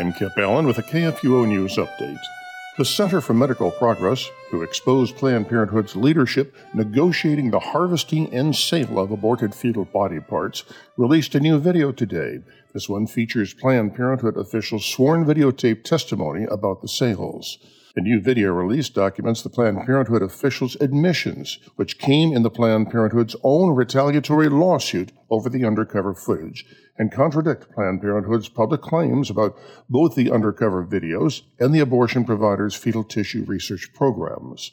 I'm Kip Allen with a KFUO News Update. The Center for Medical Progress, who exposed Planned Parenthood's leadership negotiating the harvesting and sale of aborted fetal body parts, released a new video today. This one features Planned Parenthood officials' sworn videotape testimony about the sales. The new video release documents the Planned Parenthood officials' admissions, which came in the Planned Parenthood's own retaliatory lawsuit over the undercover footage, and contradict Planned Parenthood's public claims about both the undercover videos and the abortion provider's fetal tissue research programs.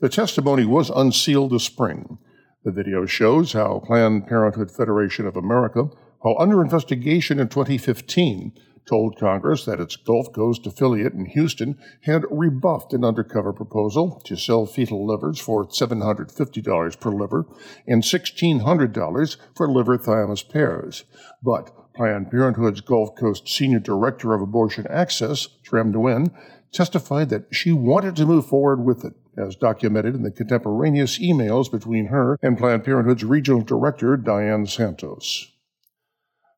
The testimony was unsealed this spring. The video shows how Planned Parenthood Federation of America, while under investigation in 2015, told Congress that its Gulf Coast affiliate in Houston had rebuffed an undercover proposal to sell fetal livers for $750 per liver and $1,600 for liver thymus pairs. But Planned Parenthood's Gulf Coast Senior Director of Abortion Access, Tram Nguyen, testified that she wanted to move forward with it, as documented in the contemporaneous emails between her and Planned Parenthood's Regional Director, Diane Santos.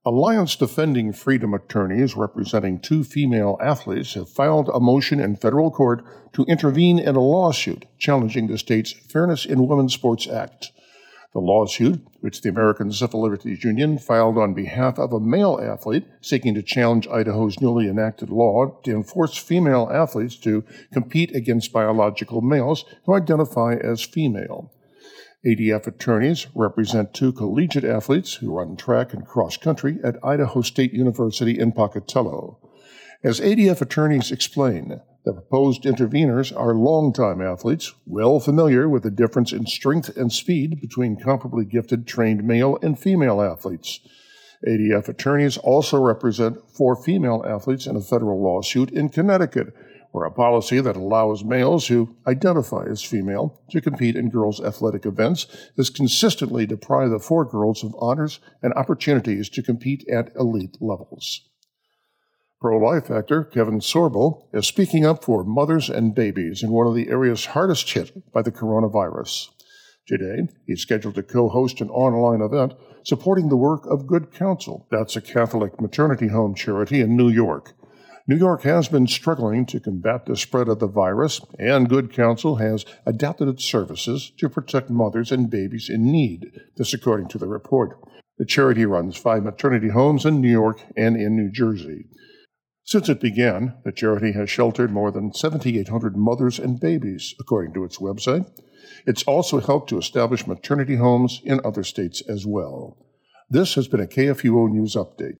Alliance Defending Freedom attorneys representing two female athletes have filed a motion in federal court to intervene in a lawsuit challenging the state's Fairness in Women's Sports Act. The lawsuit, which the American Civil Liberties Union filed on behalf of a male athlete seeking to challenge Idaho's newly enacted law to enforce female athletes to compete against biological males who identify as female. ADF attorneys represent two collegiate athletes who run track and cross country at Idaho State University in Pocatello. As ADF attorneys explain, the proposed interveners are longtime athletes, well familiar with the difference in strength and speed between comparably gifted trained male and female athletes. ADF attorneys also represent four female athletes in a federal lawsuit in Connecticut or a policy that allows males who identify as female to compete in girls' athletic events has consistently deprived the four girls of honors and opportunities to compete at elite levels. Pro life actor Kevin Sorbo is speaking up for mothers and babies in one of the areas hardest hit by the coronavirus. Today, he's scheduled to co host an online event supporting the work of Good Counsel. That's a Catholic maternity home charity in New York. New York has been struggling to combat the spread of the virus, and Good Counsel has adapted its services to protect mothers and babies in need, this according to the report. The charity runs five maternity homes in New York and in New Jersey. Since it began, the charity has sheltered more than 7,800 mothers and babies, according to its website. It's also helped to establish maternity homes in other states as well. This has been a KFUO News Update.